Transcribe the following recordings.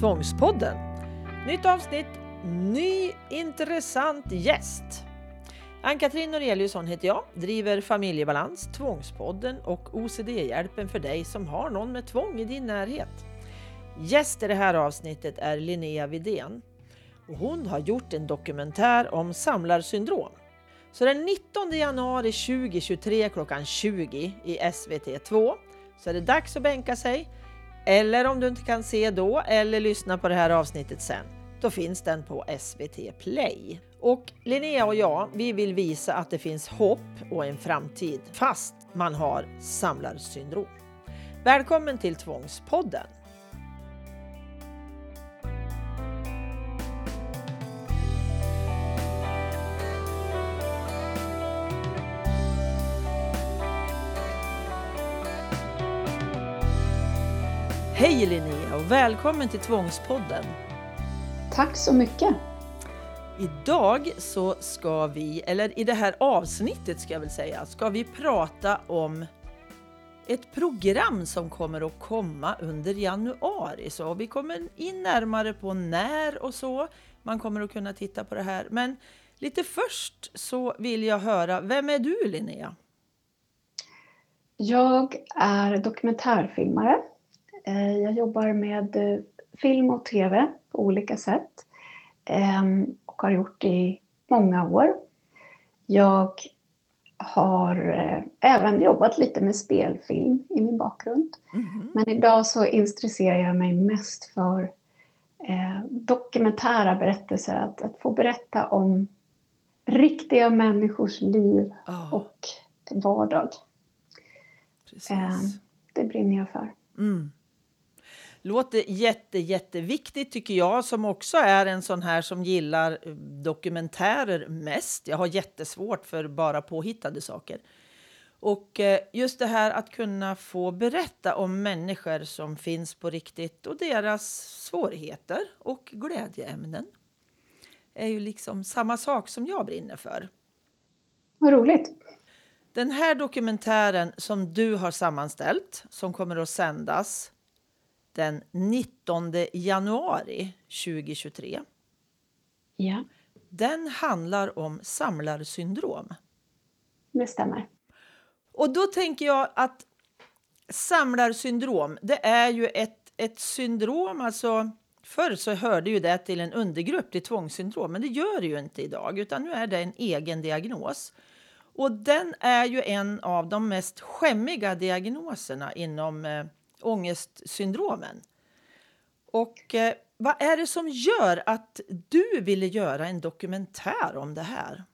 Tvångspodden. Nytt avsnitt, ny intressant gäst. Ann-Katrin Noreliusson heter jag, driver Familjebalans, Tvångspodden och OCD-hjälpen för dig som har någon med tvång i din närhet. Gäst i det här avsnittet är Linnea Vidén. Hon har gjort en dokumentär om samlarsyndrom. Så den 19 januari 2023 klockan 20 i SVT2 så är det dags att bänka sig. Eller om du inte kan se då eller lyssna på det här avsnittet sen, då finns den på SVT Play. Och Linnea och jag, vi vill visa att det finns hopp och en framtid fast man har samlarsyndrom. Välkommen till Tvångspodden! Hej Linnea och välkommen till Tvångspodden! Tack så mycket! Idag så ska vi, eller i det här avsnittet ska jag väl säga, ska vi prata om ett program som kommer att komma under januari. Så vi kommer in närmare på när och så man kommer att kunna titta på det här. Men lite först så vill jag höra, vem är du Linnea? Jag är dokumentärfilmare jag jobbar med eh, film och tv på olika sätt ehm, och har gjort det i många år. Jag har eh, även jobbat lite med spelfilm i min bakgrund. Mm. Men idag så intresserar jag mig mest för dokumentära berättelser, att, att få berätta om riktiga människors liv oh. och vardag. Precis. Ehm, det brinner jag för. Mm. Låter jätte, jätteviktigt tycker jag som också är en sån här som gillar eh, dokumentärer mest. Jag har jättesvårt för bara påhittade saker. Och eh, just det här att kunna få berätta om människor som finns på riktigt och deras svårigheter och glädjeämnen är ju liksom samma sak som jag brinner för. Vad roligt. Den här dokumentären som du har sammanställt, som kommer att sändas den 19 januari 2023. Ja. Den handlar om samlarsyndrom. Det stämmer. Och då tänker jag att samlarsyndrom, det är ju ett, ett syndrom, alltså Förr så hörde ju det till en undergrupp till tvångssyndrom, men det gör det ju inte idag, utan nu är det en egen diagnos. Och den är ju en av de mest skämmiga diagnoserna inom eh, ångestsyndromen. Och eh, vad är det som gör att du ville göra en dokumentär om det här?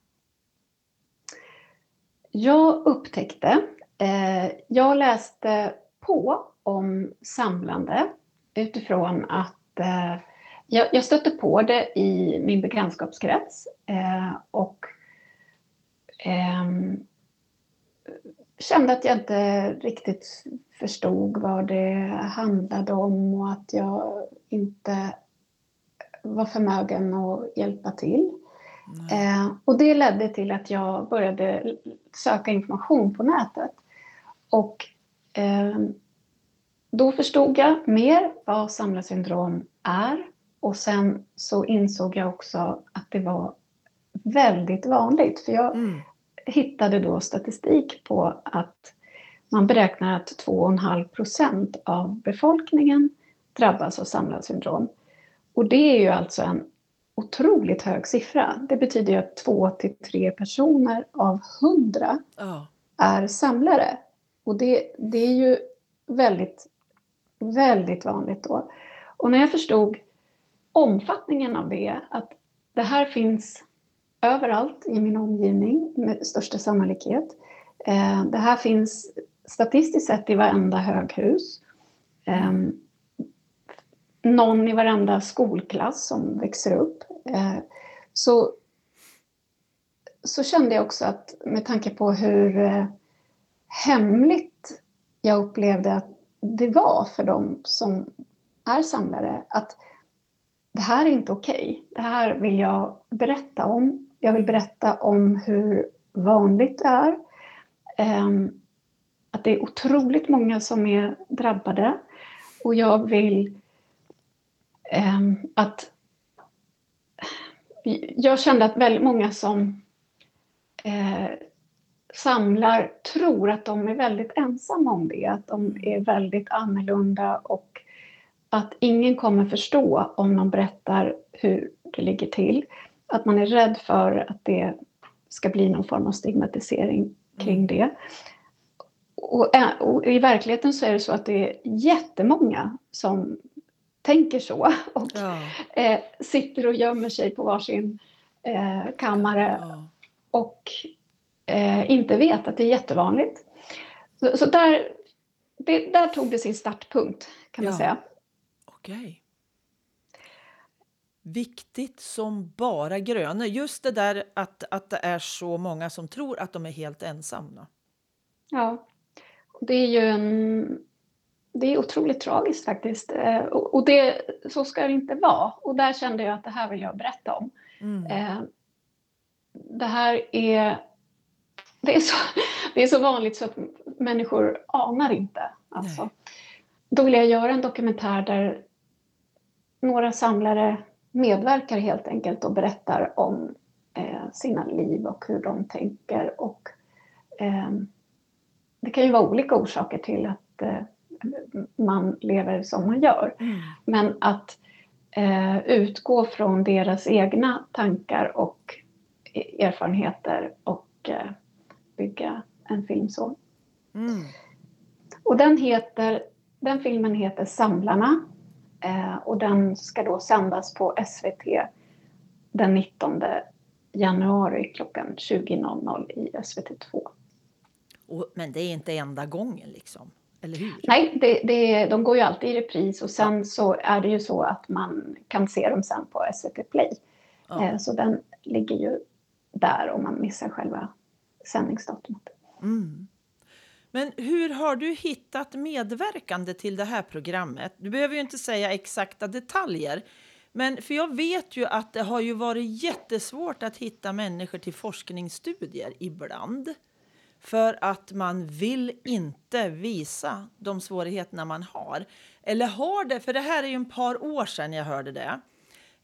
Jag upptäckte, eh, jag läste på om samlande utifrån att eh, jag, jag, stötte på det i min bekantskapskrets eh, och ehm, kände att jag inte riktigt förstod vad det handlade om och att jag inte var förmögen att hjälpa till. Eh, och det ledde till att jag började söka information på nätet. Och eh, då förstod jag mer vad samlarsyndrom är och sen så insåg jag också att det var väldigt vanligt. För jag mm. Hittade då statistik på att man beräknar att 2,5 procent av befolkningen drabbas av samlarsyndrom. Och det är ju alltså en otroligt hög siffra. Det betyder ju att 2 till 3 personer av 100 oh. är samlare. Och det, det är ju väldigt, väldigt vanligt då. Och när jag förstod omfattningen av det, att det här finns överallt i min omgivning med största sannolikhet. Eh, det här finns statistiskt sett i varenda höghus. Ehm, någon i varenda skolklass som växer upp. Eh, så, så kände jag också att med tanke på hur eh, hemligt jag upplevde att det var för dem som är samlare att det här är inte okej. Okay. Det här vill jag berätta om. Jag vill berätta om hur vanligt det är. Ehm, att det är otroligt många som är drabbade och jag vill ehm, att jag kände att väldigt många som eh, samlar tror att de är väldigt ensamma om det, att de är väldigt annorlunda och att ingen kommer förstå om de berättar hur det ligger till. Att man är rädd för att det ska bli någon form av stigmatisering kring mm. det. Och, och, i verkligheten så är det så att det är jättemånga som tänker så och ja. eh, sitter och gömmer sig på varsin eh, kammare ja. och eh, inte vet att det är jättevanligt. Så, så där, det, där tog det sin startpunkt kan man säga. Okej. Viktigt som bara gröna. Just det där att, att det är så många som tror att de är helt ensamma. Ja, det är ju en, det är otroligt tragiskt faktiskt. Eh, och det, så ska det inte vara. Och där kände jag att det här vill jag berätta om. Mm. Eh, det här är, det är, så, det är så vanligt så att människor anar inte. Alltså. Då vill jag göra en dokumentär där några samlare medverkar helt enkelt och berättar om eh, sina liv och hur de tänker. Och, eh, det kan ju vara olika orsaker till att eh, man lever som man gör. Mm. Men att utgå från deras egna tankar och erfarenheter och bygga en film så. Mm. Och den, heter, den filmen heter Samlarna och den ska då sändas på SVT den 19 januari klockan 20.00 i SVT2. Och, men det är inte enda gången liksom? Eller hur? Nej, det, det, de går ju alltid i repris och sen ja. så är det ju så att man kan se dem sen på SVT Play. Ja. Eh, så den ligger ju där om man missar själva sändningsdatumet. Mm. Men hur har du hittat medverkande till det här programmet? Du behöver ju inte säga exakta detaljer. Men för jag vet ju att det har ju varit jättesvårt att hitta människor till forskningsstudier ibland. För att man vill inte visa de svårigheterna man har. Eller har det, för det här är ju en par år sedan jag hörde det.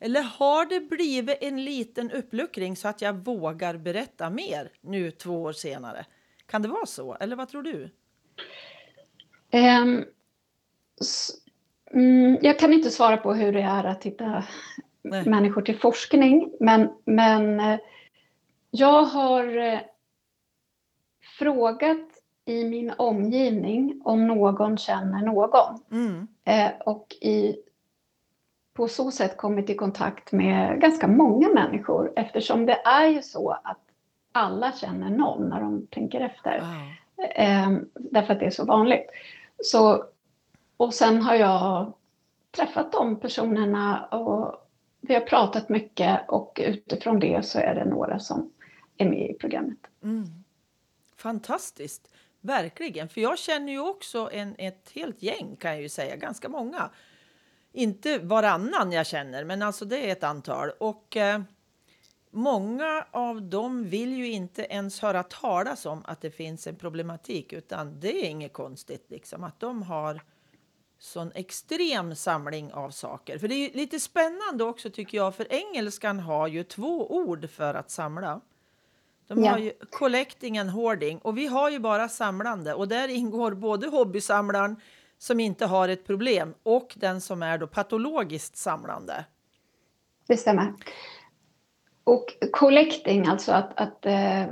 Eller har det blivit en liten uppluckring så att jag vågar berätta mer nu två år senare? Kan det vara så? Eller vad tror du? Um, mm, jag kan inte svara på hur det är att hitta Nej. människor till forskning. Men, men eh, jag har eh, frågat i min omgivning om någon känner någon. Mm. Eh, och i, på så sätt kommit i kontakt med ganska många människor eftersom det är ju så att alla känner någon när de tänker efter. Wow. Eh, därför att det är så vanligt. Så, och sen har jag träffat de personerna och vi har pratat mycket och utifrån det så är det några som är med i programmet. Mm. Fantastiskt, verkligen. För jag känner ju också en, ett helt gäng kan jag ju säga, ganska många. Inte varannan jag känner, men alltså det är ett antal. Och eh, många av dem vill ju inte ens höra talas om att det finns en problematik, utan det är inget konstigt liksom att de har sån extrem samling av saker. För det är lite spännande också tycker jag, för engelskan har ju två ord för att samla. De har ju collecting and hoarding och vi har ju bara samlande och där ingår både hobbysamlaren som inte har ett problem och den som är då patologiskt samlande. Det stämmer. Och collecting, alltså att, att eh,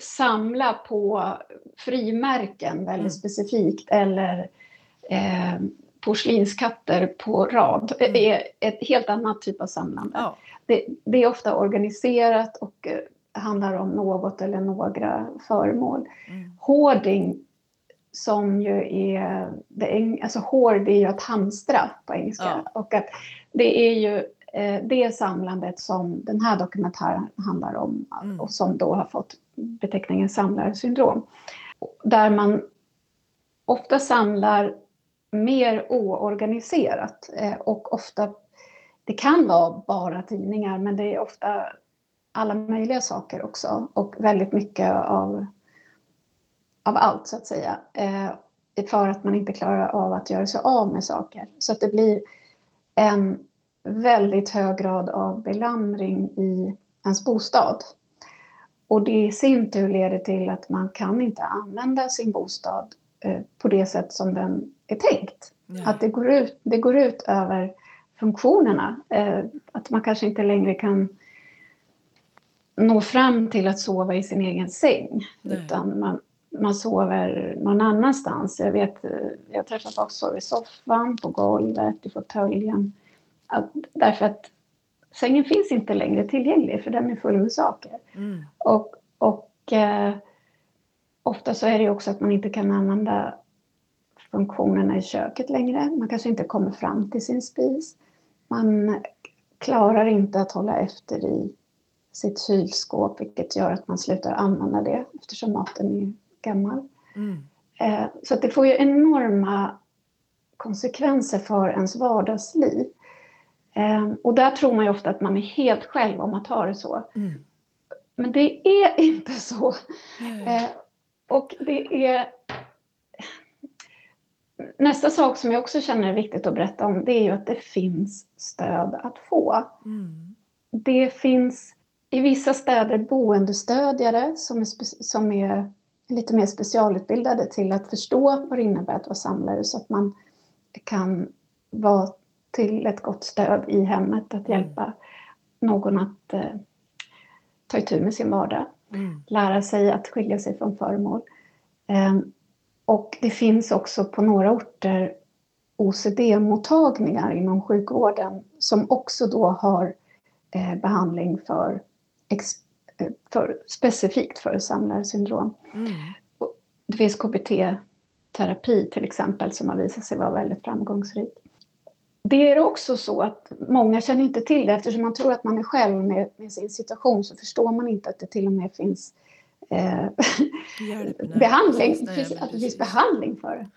samla på frimärken väldigt mm. specifikt eller eh, porslinskatter på rad mm. är ett helt annat typ av samlande. Ja. Det, det, är ofta organiserat och eh, handlar om något eller några föremål. Mm. Hoarding som ju är, det, alltså hoard är ju att hamstra på engelska. Ja. Och att det är ju eh, det samlandet som den här dokumentären handlar om mm. och som då har fått beteckningen samlarsyndrom. Där man ofta samlar mer oorganiserat eh, och ofta, det kan vara bara tidningar men det är ofta alla möjliga saker också och väldigt mycket av, av allt så att säga. Eh, för att man inte klarar av att göra sig av med saker. Så att det blir en väldigt hög grad av belamring i ens bostad. Och det i sin tur leder till att man kan inte använda sin bostad eh, på det sätt som den är tänkt. Nej. Att det går, ut, det går ut över funktionerna. Eh, att man kanske inte längre kan nå fram till att sova i sin egen säng. Nej. Utan man, man sover någon annanstans. Jag vet, eh, jag träffar folk som sover i soffan, på golvet, i fåtöljen. Därför att sängen finns inte längre tillgänglig för den är full med saker. Mm. Och, och eh, ofta så är det också att man inte kan använda funktionerna i köket längre. Man kanske inte kommer fram till sin spis. Man klarar inte att hålla efter i sitt kylskåp vilket gör att man slutar använda det eftersom maten är gammal. Mm. Eh, så att det får ju enorma konsekvenser för ens vardagsliv. Eh, och där tror man ju ofta att man är helt själv om att ha det så. Mm. Men det är inte så. Mm. Och det är... Nästa sak som jag också känner är viktigt att berätta om det är ju att det finns stöd att få. Mm. Det finns i vissa städer boendestödjare som är, som är lite mer specialutbildade till att förstå vad det innebär att vara samlare så att man kan vara till ett gott stöd i hemmet, att mm. hjälpa någon att eh, ta itu med sin vardag, mm. lära sig att skilja sig från föremål. Eh, och det finns också på några orter OCD-mottagningar inom sjukvården som också då har eh, behandling för för, specifikt för samlarsyndrom. Mm. Det finns KBT-terapi till exempel som har visat sig vara väldigt framgångsrik. Det är också så att många känner inte till det eftersom man tror att man är själv med, med sin situation så förstår man inte att det till och med finns eh, behandling, Nej, att det finns behandling för det.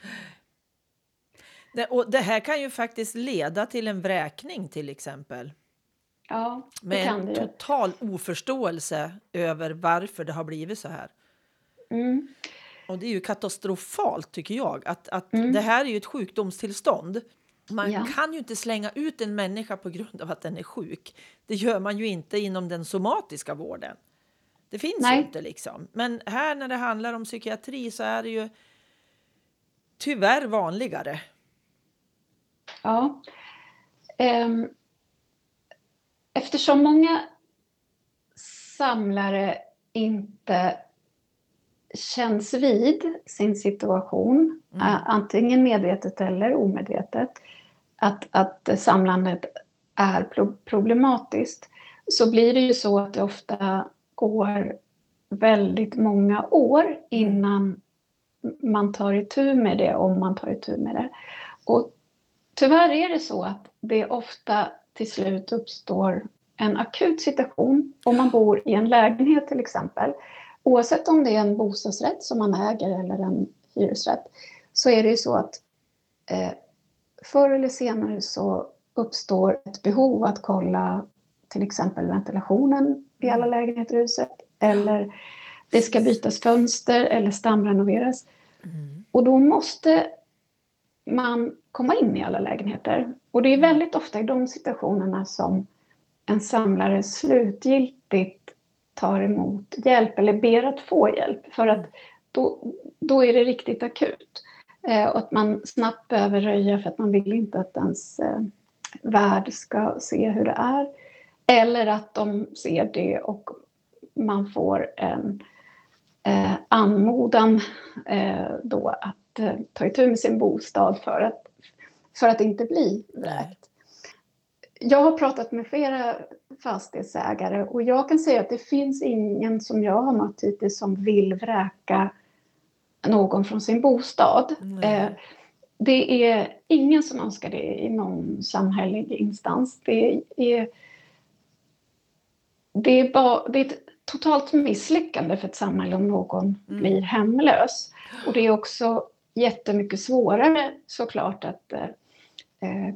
det. Och det här kan ju faktiskt leda till en vräkning till exempel. Ja, det med kan en total oförståelse över varför det har blivit så här. Mm. Och det är ju katastrofalt tycker jag. Att, att mm. Det här är ju ett sjukdomstillstånd. Man ja. kan ju inte slänga ut en människa på grund av att den är sjuk. Det gör man ju inte inom den somatiska vården. Det finns Nej. ju inte liksom. Men här när det handlar om psykiatri så är det ju tyvärr vanligare. Ja. Um, eftersom många samlare inte känns vid sin situation, mm. antingen medvetet eller omedvetet, att, att samlandet är problematiskt, så blir det ju så att det ofta går väldigt många år innan man tar itu med det, om man tar itu med det. Och tyvärr är det så att det ofta till slut uppstår en akut situation om man bor i en lägenhet till exempel. Oavsett om det är en bostadsrätt som man äger eller en hyresrätt så är det ju så att eh, förr eller senare så uppstår ett behov att kolla till exempel ventilationen i alla lägenheter i huset eller det ska bytas fönster eller stamrenoveras. Mm. Och då måste man komma in i alla lägenheter. Och det är väldigt ofta i de situationerna som en samlare slutgiltigt tar emot hjälp eller ber att få hjälp. För att då, då är det riktigt akut. Eh, och att man snabbt behöver röja för att man vill inte att ens eh, värld ska se hur det är. Eller att de ser det och man får en eh, anmodan eh, då att eh, ta itu med sin bostad för att för att inte bli vräkt. Jag har pratat med flera fastighetsägare och jag kan säga att det finns ingen som jag har mött hittills som vill vräka någon från sin bostad. Mm. Det är ingen som önskar det i någon samhällelig instans. Det är, det är, bara, det är ett totalt misslyckande för ett samhälle om någon mm. blir hemlös. Och det är också jättemycket svårare såklart att eh,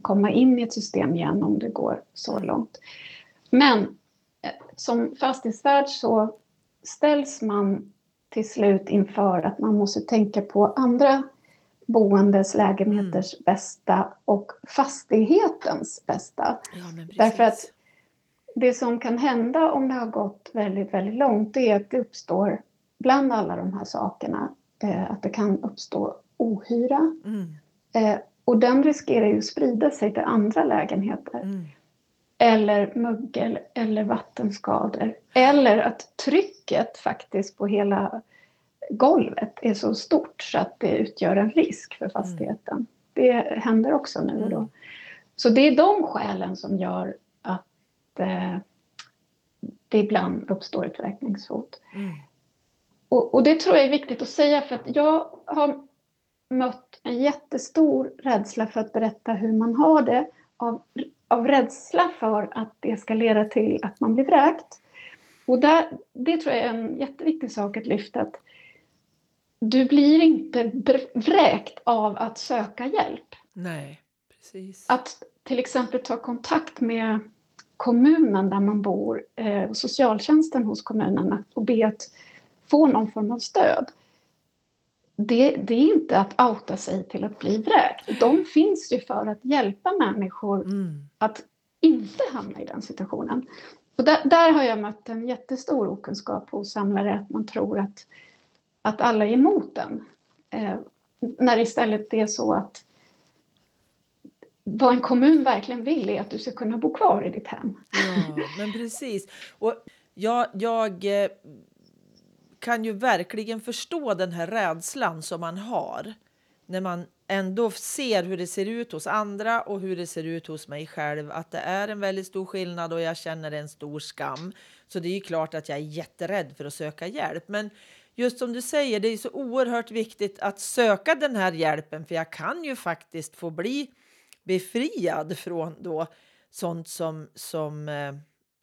komma in i ett system igen om det går så långt. Men eh, som fastighetsvärd så ställs man till slut inför att man måste tänka på andra boendes, lägenheters mm. bästa och fastighetens bästa. Ja, Därför att det som kan hända om det har gått väldigt, väldigt långt det är att det uppstår bland alla de här sakerna eh, att det kan uppstå ohyra. Mm. Eh, och den riskerar ju att sprida sig till andra lägenheter. Mm. Eller mögel eller vattenskador. Eller att trycket faktiskt på hela golvet är så stort så att det utgör en risk för fastigheten. Mm. Det händer också nu och då. Mm. Så det är de skälen som gör att eh, det ibland uppstår ett vräkningshot. Mm. Och, och, det tror jag är viktigt att säga för att jag har mött en jättestor rädsla för att berätta hur man har det av, av rädsla för att det ska leda till att man blir vräkt. Och där, det tror jag är en jätteviktig sak att lyfta. Att du blir inte vräkt av att söka hjälp. Nej, precis. Att till exempel ta kontakt med kommunen där man bor, eh, socialtjänsten hos kommunen och be att få någon form av stöd. Det, det, är inte att outa sig till att bli vräkt. De finns ju för att hjälpa människor mm. att inte hamna i den situationen. Och där, där, har jag mött en jättestor okunskap hos samlare, att man tror att, att alla är emot den. Eh, när istället det är så att vad en kommun verkligen vill är att du ska kunna bo kvar i ditt hem. Ja, men precis. Och jag, jag eh, kan ju verkligen förstå den här rädslan som man har när man ändå ser hur det ser ut hos andra och hur det ser ut hos mig själv. Att det är en väldigt stor skillnad och jag känner en stor skam. Så det är ju klart att jag är jätterädd för att söka hjälp. Men just som du säger, det är så oerhört viktigt att söka den här hjälpen för jag kan ju faktiskt få bli befriad från då sånt som, som eh,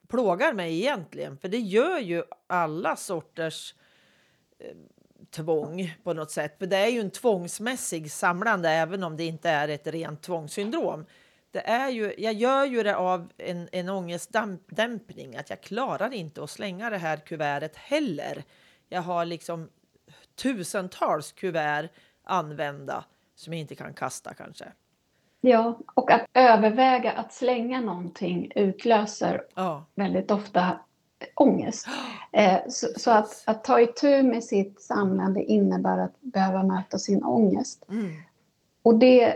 plågar mig egentligen. För det gör ju alla sorters eh, tvång på något sätt. För det är ju en tvångsmässig samlande även om det inte är ett rent tvångssyndrom. Det är ju, jag gör ju det av en, en ångestdämpning, att jag klarar inte att slänga det här kuvertet heller. Jag har liksom tusentals kuvert använda som jag inte kan kasta kanske. Ja, och att överväga att slänga någonting utlöser ja. väldigt ofta ångest. Eh, så, så att, att, ta itu med sitt samlande innebär att behöva möta sin ångest. Mm. Och det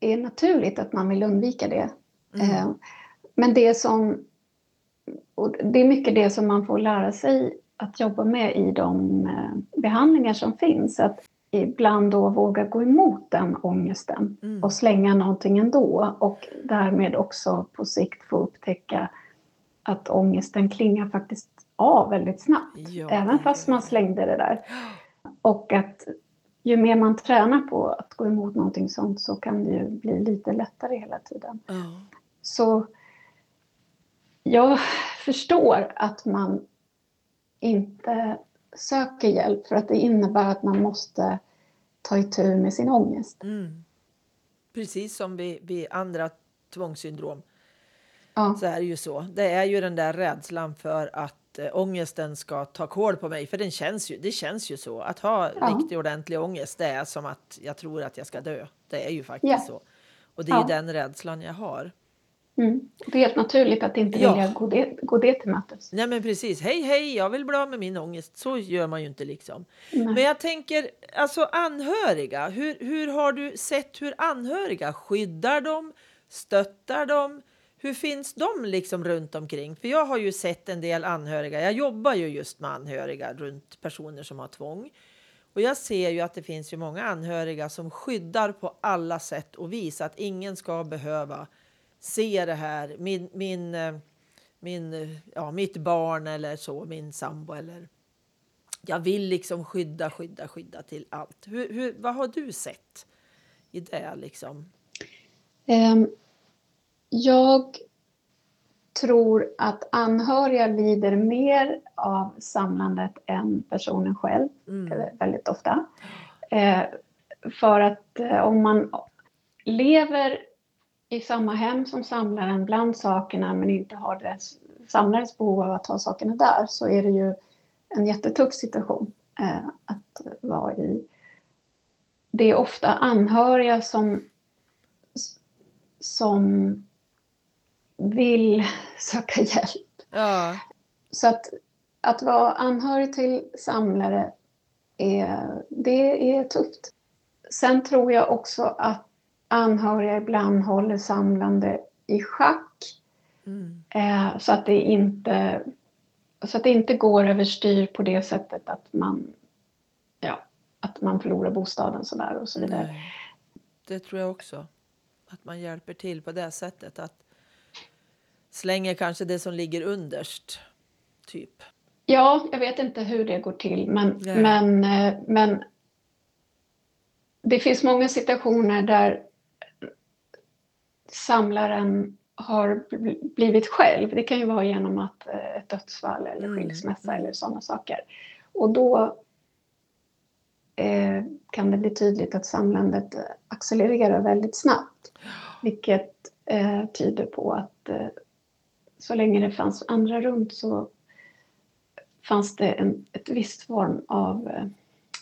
är naturligt att man vill undvika det. Mm. Eh, men det som... det är mycket det som man får lära sig att jobba med i de eh, behandlingar som finns. Att ibland då våga gå emot den ångesten mm. och slänga någonting ändå och därmed också på sikt få upptäcka att ångesten klingar faktiskt av väldigt snabbt. Ja, även fast man slängde det där. Och att ju mer man tränar på att gå emot någonting sånt så kan det ju bli lite lättare hela tiden. Ja. Så jag förstår att man inte söker hjälp för att det innebär att man måste ta itu med sin ångest. Mm. Precis som vid, vid andra tvångssyndrom. Ja. Så är det ju så. Det är ju den där rädslan för att äh, ångesten ska ta koll på mig. För den känns ju, det känns ju så. Att ha ja. riktig ordentlig ångest, det är som att jag tror att jag ska dö. Det är ju faktiskt ja. så. Och det är ja. den rädslan jag har. Mm. Det är helt naturligt att inte ja. vilja gå det, gå det till mötes. Nej men precis. Hej hej, jag vill bli av med min ångest. Så gör man ju inte liksom. Nej. Men jag tänker, alltså anhöriga. Hur, hur har du sett hur anhöriga skyddar dem, stöttar dem? Hur finns de liksom runt omkring? För jag har ju sett en del anhöriga. Jag jobbar ju just med anhöriga runt personer som har tvång. Och jag ser ju att det finns ju många anhöriga som skyddar på alla sätt och vis att ingen ska behöva se det här. Min, min, eh, min, ja, mitt barn eller så, min sambo eller jag vill liksom skydda, skydda, skydda till allt. Hur, hur, vad har du sett i det liksom? Um, jag tror att anhöriga lider mer av samlandet än personen själv, mm. väldigt ofta. Eh, för att eh, om man lever i samma hem som samlaren bland sakerna men inte har dess, samlarens behov av att ha sakerna där så är det ju en jättetuff situation eh, att vara i. det är ofta anhöriga som, som vill söka hjälp. Ja. Så att, att vara anhörig till samlare, är, det är tufft. Sen tror jag också att anhöriga ibland håller samlande i schack. Mm. Eh, så, att det inte, så att det inte går överstyr på det sättet att man, ja, att man förlorar bostaden sådär och så vidare. Nej. Det tror jag också. Att man hjälper till på det sättet. Att slänger kanske det som ligger underst. Typ. Ja, jag vet inte hur det går till, men, Nej. men, eh, men det finns många situationer där samlaren har bl- blivit själv. Det kan ju vara genom att eh, ett dödsfall eller Mm, skilsmässa mm. eller sådana saker. Och då eh, kan det bli tydligt att samlandet accelererar väldigt snabbt. Vilket eh, tyder på att eh, så länge det fanns andra runt så fanns det en ett visst form av eh,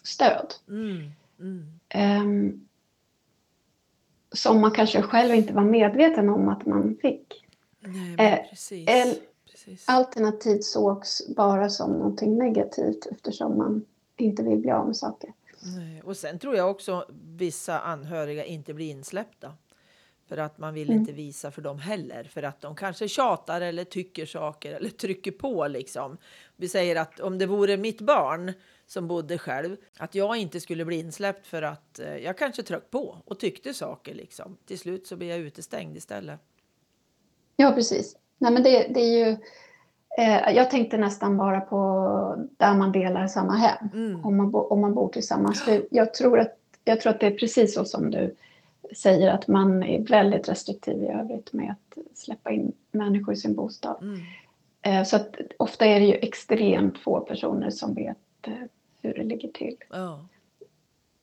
stöd. Mm. Mm. Ehm, som man kanske själv inte var medveten om att man fick. Nej, Eh, precis. el- precis. Alternativt sågs bara som någonting negativt eftersom man inte vill bli av med saker. Nej. Och sen tror jag också vissa anhöriga inte blir insläppta. För att man vill Mm. inte visa för dem heller. För att de kanske tjatar eller tycker saker eller trycker på liksom. Vi säger att om det vore mitt barn som bodde själv. Att jag inte skulle bli insläppt för att eh, jag kanske tryckte på och tyckte saker liksom. Till slut så blir jag utestängd istället. Ja, precis. Nej, men det, det är ju... Eh, jag tänkte nästan bara på där man delar samma hem. Mm. Om man, bo, om man bor tillsammans. För jag, tror att, jag tror att det är precis så som du säger att man är väldigt restriktiv i övrigt med att släppa in människor i sin bostad. Mm. Eh, Så att ofta är det ju extremt få personer som vet eh, hur det ligger till. Ja,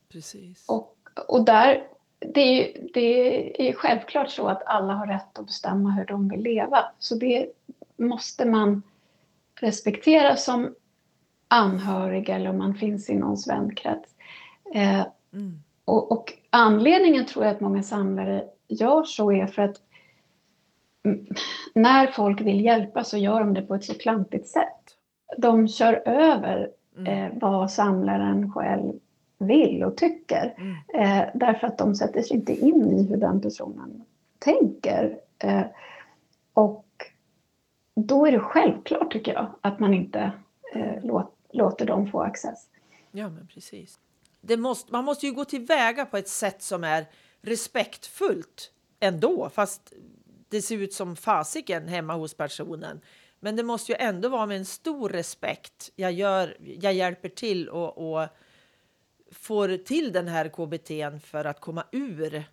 precis. Och, och där, det är, ju, det är självklart så att alla har rätt att bestämma hur de vill leva. Så det måste man respektera som anhörig eller om man finns i någons vänkrets. Eh, Mm. och, och anledningen tror jag att många samlare gör så är för att när folk vill hjälpa så gör de det på ett så klantigt sätt. De kör över Mm. eh, vad samlaren själv vill och tycker. Mm. Eh, därför att de sätter sig inte in i hur den personen tänker. Eh, och då är det självklart tycker jag att man inte eh, låt, låter dem få access. Ja, men precis. Det måste, man måste ju gå tillväga på ett sätt som är respektfullt ändå, fast det ser ut som fasiken hemma hos personen. Men det måste ju ändå vara med en stor respekt. Jag, gör, jag hjälper till och, och får till den här KBT för att komma ur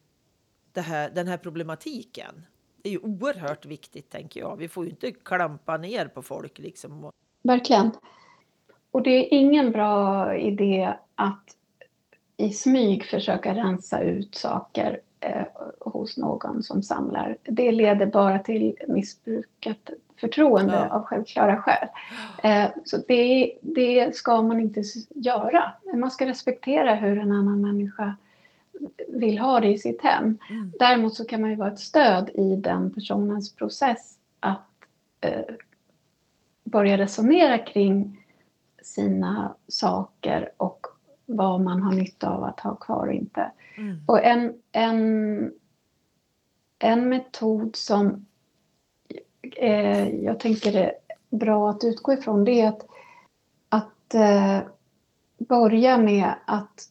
det här, den här problematiken. Det är ju oerhört viktigt, tänker jag. Vi får ju inte klampa ner på folk liksom. Verkligen. Och det är ingen bra idé att i smyg försöka rensa ut saker eh, hos någon som samlar. Det leder bara till missbrukat förtroende Ja. av självklara skäl. Eh, så det, det ska man inte göra. Man ska respektera hur en annan människa vill ha det i sitt hem. Mm. Däremot så kan man ju vara ett stöd i den personens process att eh, börja resonera kring sina saker och vad man har nytta av att ha kvar och inte. Mm. Och en, en, en metod som eh, jag tänker är bra att utgå ifrån det är att, att eh, börja med att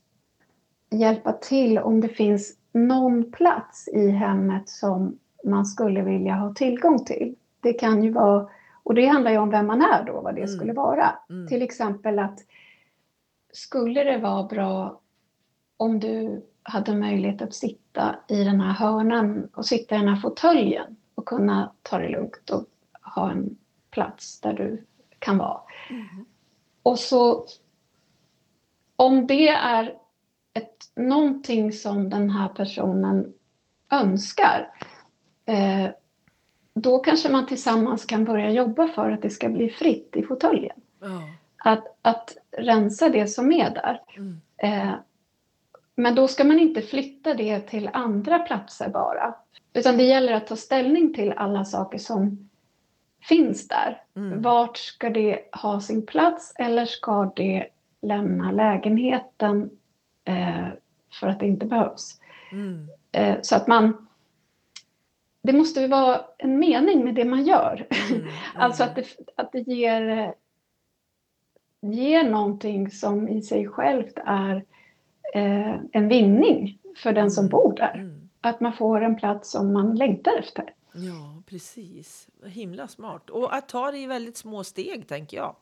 hjälpa till om det finns någon plats i hemmet som man skulle vilja ha tillgång till. Det kan ju vara, och det handlar ju om vem man är då, vad det Mm. skulle vara. Mm. Till exempel att skulle det vara bra om du hade möjlighet att sitta i den här hörnan och sitta i den här fåtöljen och kunna ta det lugnt och ha en plats där du kan vara. Mm. Och så om det är ett, någonting som den här personen önskar eh, då kanske man tillsammans kan börja jobba för att det ska bli fritt i fåtöljen. Ja. Att, att rensa det som är där. Mm. Eh, men då ska man inte flytta det till andra platser bara. Utan det gäller att ta ställning till alla saker som finns där. Mm. Vart ska det ha sin plats eller ska det lämna lägenheten eh, för att det inte behövs? Mm. Eh, så att man... Det måste ju vara en mening med det man gör. Mm. Alltså att det, att det ger, ger någonting som i sig självt är eh, en vinning för den som Mm. bor där. Mm. Att man får en plats som man längtar efter. Ja, precis. Himla smart. Och att ta det i väldigt små steg, tänker jag.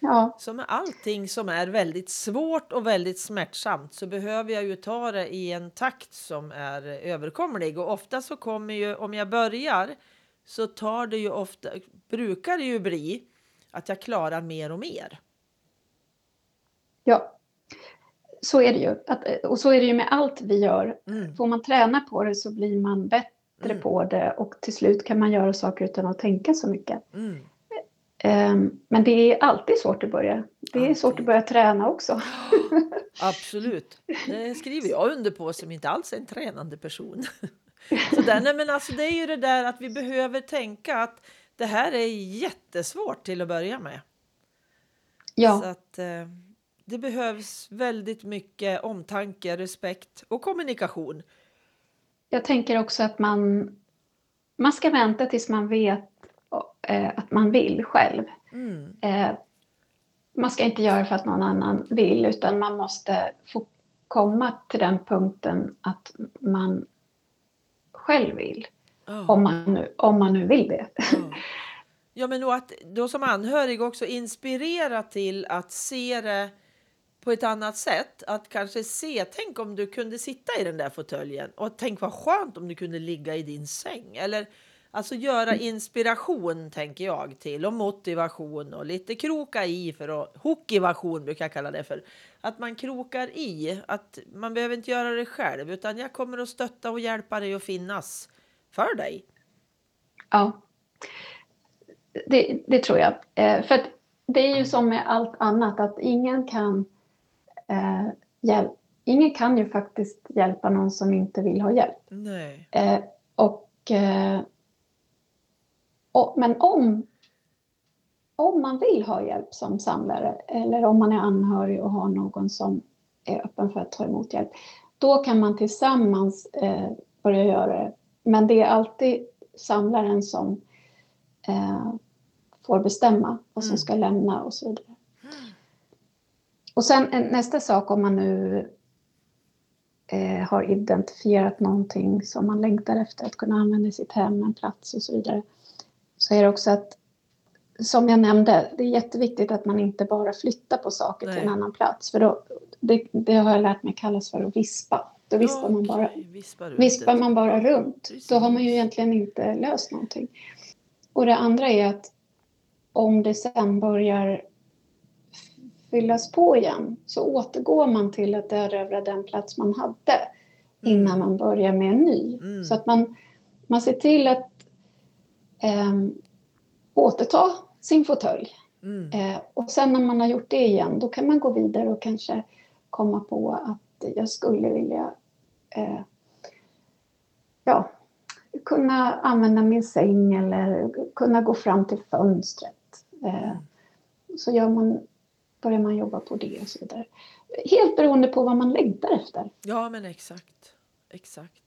Ja, Så med allting som är väldigt svårt och väldigt smärtsamt så behöver jag ju ta det i en takt som är överkomlig. Och ofta så kommer ju, om jag börjar, så tar det ju ofta, brukar det ju bli att jag klarar mer och mer. Ja. Så är det ju. Att, och så är det ju med allt vi gör. Mm. Får man träna på det så blir man bättre Mm. på det och till slut kan man göra saker utan att tänka så mycket. Mm. Ehm, Men det är alltid svårt att börja. Det är svårt Alltid. att börja träna också. Absolut. Det skriver jag under på som inte alls är en tränande person. Så där, nej men alltså det är ju det där att vi behöver tänka att det här är jättesvårt till att börja med. Så Ja, att eh, det behövs väldigt mycket omtanke, respekt och kommunikation. jag tänker också att man, man ska vänta tills man vet eh, att man vill själv. Mm. Eh, man ska inte göra för att någon annan vill utan man måste få komma till den punkten att man själv vill. Ja. Om man nu, om man nu vill det. Ja. Ja, men då att då som anhörig också inspirera till att se det på ett annat sätt. Att kanske se, tänk om du kunde sitta i den där fåtöljen och tänk vad skönt om du kunde ligga i din säng. Eller alltså göra inspiration tänker jag till och motivation och lite kroka i för att hokivation brukar jag kalla det för. Att man krokar i, att man behöver inte göra det själv utan jag kommer att stötta och hjälpa dig att finnas för dig. Ja, det, det tror jag. Eh, för det är ju som med allt annat att ingen kan hjälp, Ingen kan ju faktiskt hjälpa någon som inte vill ha hjälp. Nej. Eh, och, eh, och, men om, om man vill ha hjälp som samlare eller om man är anhörig och har någon som är öppen för att ta emot hjälp, då kan man tillsammans eh, börja göra det. Men det är alltid samlaren som eh, får bestämma vad som Mm. ska lämna och så vidare. Och sen en- nästa sak om man nu eh, har identifierat någonting som man längtar efter att kunna använda i sitt hem, en plats och så vidare. Så är det också att, som jag nämnde, det är jätteviktigt att man inte bara flyttar på saker till en Nej. annan plats. För då, det, det har jag lärt mig kallas för att vispa. Då vispar, man, bara, vispar, vispar man bara runt. Precis. Då har man ju egentligen inte löst någonting. Och det andra är att om det sen börjar fyllas på igen så återgår man till att erövra den plats man hade innan man börjar med en ny. Mm. Så att man, man ser till att ehm, återta sin fåtölj. Mm. Eh, och sen när man har gjort det igen, då kan man gå vidare och kanske komma på att jag skulle vilja eh, ja, kunna använda min säng eller kunna gå fram till fönstret. Eh, så gör man, börjar man jobba på det och så vidare. Helt beroende på vad man längtar efter. Ja, men exakt. Exakt.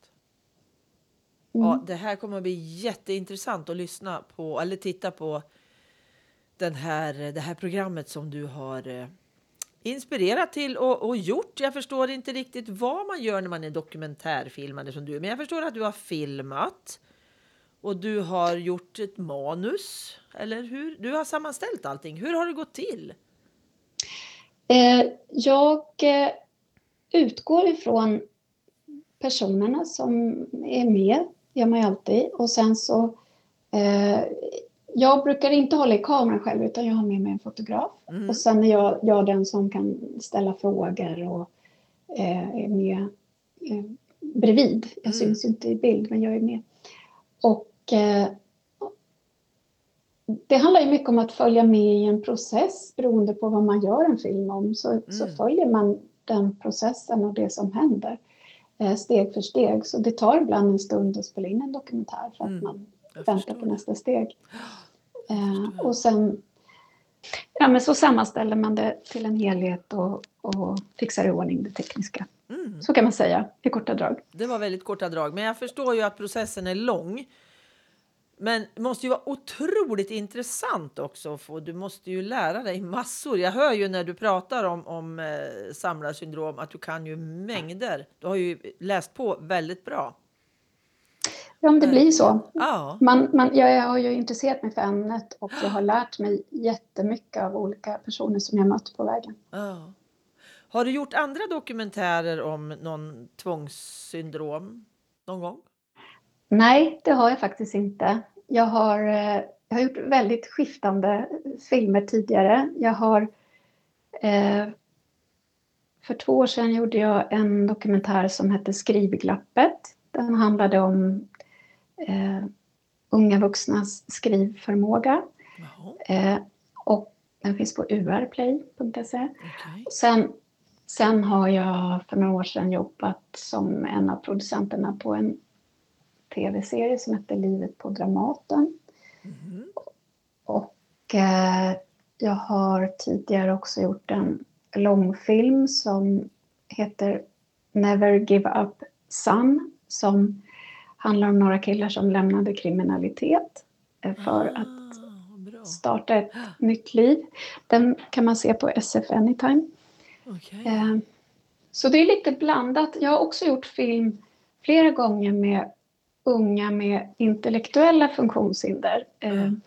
Mm. Ja, det här kommer att bli jätteintressant att lyssna på eller titta på den här, det här programmet som du har eh, inspirerat till och, och gjort. Jag förstår inte riktigt vad man gör när man är dokumentärfilmare som du, men jag förstår att du har filmat och du har gjort ett manus, eller hur? Du har sammanställt allting. Hur har det gått till? Eh, jag eh, utgår ifrån personerna som är med, gör man ju alltid. Och sen så, eh, jag brukar inte hålla i kameran själv utan jag har med mig en fotograf. Mm. Och sen är jag, jag den som kan ställa frågor och eh, är med eh, bredvid. Jag Mm. syns inte i bild men jag är med. Och eh, det handlar ju mycket om att följa med i en process beroende på vad man gör en film om. Så, så Mm. följer man den processen och det som händer eh, steg för steg. Så det tar ibland en stund att spela in en dokumentär för att Mm, man Jag väntar förstår på nästa steg. Eh, och sen ja, men så sammanställer man det till en helhet och, och fixar i ordning det tekniska. Mm. Så kan man säga i korta drag. Det var väldigt korta drag, men jag förstår ju att processen är lång. Men det måste ju vara otroligt intressant också. få- Du måste ju lära dig massor. Jag hör ju när du pratar om, om eh, samlarsyndrom att du kan ju mängder. Du har ju läst på väldigt bra. Ja, men det blir så. Ja, Man, man, jag har ju intresserat mig för ämnet och jag har lärt mig jättemycket av olika personer som jag mött på vägen. ja. Har du gjort andra dokumentärer om någon tvångssyndrom någon gång? Nej, det har jag faktiskt inte. Jag har, eh, jag har gjort väldigt skiftande filmer tidigare. Jag har... Eh, för två år sedan gjorde jag en dokumentär som hette Skrivglappet. Den handlade om eh, unga vuxnas skrivförmåga. Eh, och den finns på urplay.se. okej. Sen, sen har jag för några år sedan jobbat som en av producenterna på en tv-serie som heter Livet på Dramaten. Mhm. Och eh, jag har tidigare också gjort en långfilm som heter Never Give Up Son som handlar om några killar som lämnade kriminalitet eh, för att Ah, bra. starta ett nytt liv. Den kan man se på SF Anytime. Okej. Eh, Så det är lite blandat. Jag har också gjort film flera gånger med unga med intellektuella funktionshinder. Eh, Mm.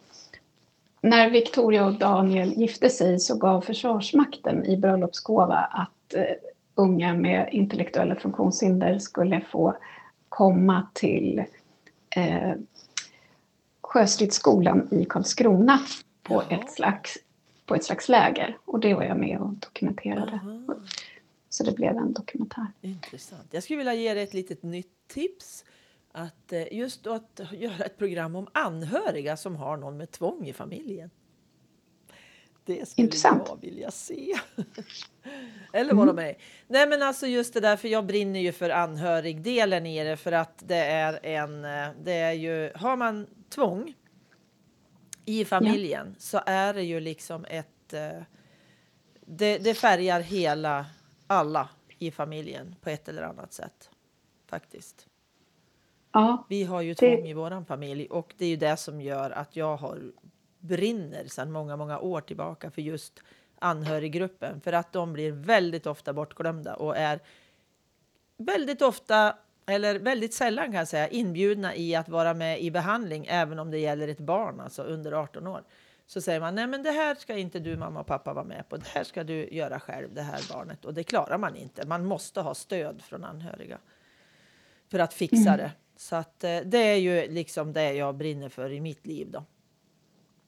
När Victoria och Daniel gifte sig så gav Försvarsmakten i bröllopsgåva att eh, unga med intellektuella funktionshinder skulle få komma till eh, Sjöstridsskolan i Karlskrona på Jaha. ett, slags, på ett slags läger. Och det var jag med och dokumenterade. Aha. Så det blev en dokumentär. Intressant. Jag skulle vilja ge dig ett litet nytt tips. Att eh, just att göra ett program om anhöriga som har någon med tvång i familjen. Det skulle Intressant. jag vilja se. Eller vad de är. Nej men alltså just det där, för jag brinner ju för anhörigdelen i det för att det är en, eh, det är ju, har man tvång i familjen så är det ju liksom ett, eh, det, det färgar hela, alla i familjen på ett eller annat sätt. Faktiskt. Ja, Vi har ju Det- tvång i våran familj och det är ju det som gör att jag har brinner sedan många, många år tillbaka för just anhöriggruppen. För att de blir väldigt ofta bortglömda och är väldigt ofta, eller väldigt sällan kan jag säga, inbjudna i att vara med i behandling även om det gäller ett barn, alltså under 18 år. Så säger man, nej men det här ska inte du mamma och pappa vara med på, det här ska du göra själv, det här barnet. Och det klarar man inte, man måste ha stöd från anhöriga för att fixa det. Så att eh, det är ju liksom det jag brinner för i mitt liv då.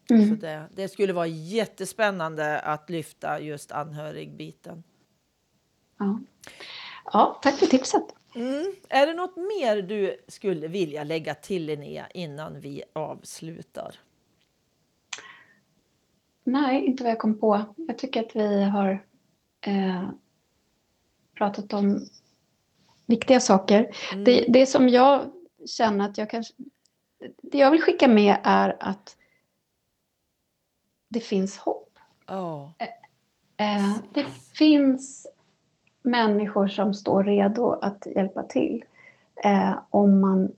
Så mm. det, det skulle vara jättespännande att lyfta just anhörigbiten. ja. ja tack för tipset. Mm. Är det något mer du skulle vilja lägga till Linnea innan vi avslutar? Nej, inte vad jag kom på. Jag tycker att vi har eh, pratat om viktiga saker. Mm. Det, det som jag känner att jag kanske... Det jag vill skicka med är att det finns hopp. Eh, det finns människor som står redo att hjälpa till eh, om man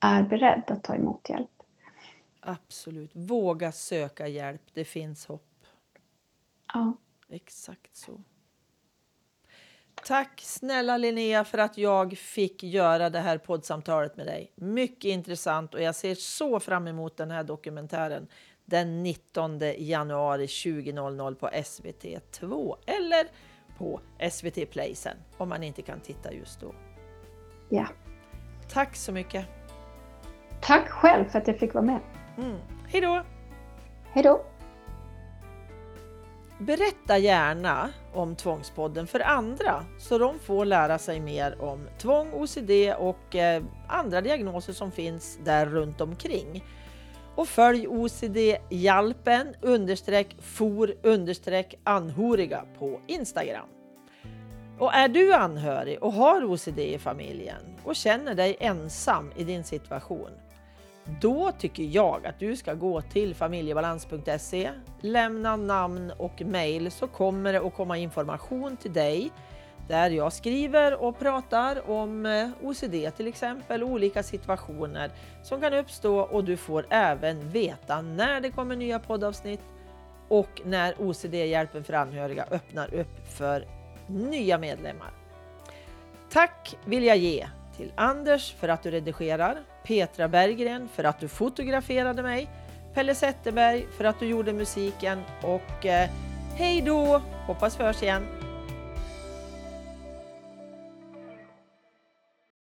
är beredd att ta emot hjälp. absolut. Våga söka hjälp. Det finns hopp. Ja, Exakt så. Tack snälla Linnea för att jag fick göra det här poddsamtalet med dig. Mycket intressant och jag ser så fram emot den här dokumentären den 19 januari 20.00 på SVT2 eller på SVT Play sen om man inte kan titta just då. ja. Tack så mycket. Tack själv för att jag fick vara med. Mm. Hej då! Hej då! Berätta gärna om Tvångspodden för andra så de får lära sig mer om tvång, OCD och eh, andra diagnoser som finns där runt omkring. Och följ OCD-hjälpen understreck for understreck anhöriga på Instagram. Och är du anhörig och har OCD i familjen och känner dig ensam i din situation, då tycker jag att du ska gå till familjebalans.se, lämna namn och mail så kommer det att komma information till dig där jag skriver och pratar om eh, OCD till exempel, olika situationer som kan uppstå och du får även veta när det kommer nya poddavsnitt och när OCD-hjälpen för anhöriga öppnar upp för nya medlemmar. Tack vill jag ge till Anders för att du redigerar, Petra Berggren för att du fotograferade mig, Pelle Zetterberg för att du gjorde musiken och eh, hej då! Hoppas vi hörs igen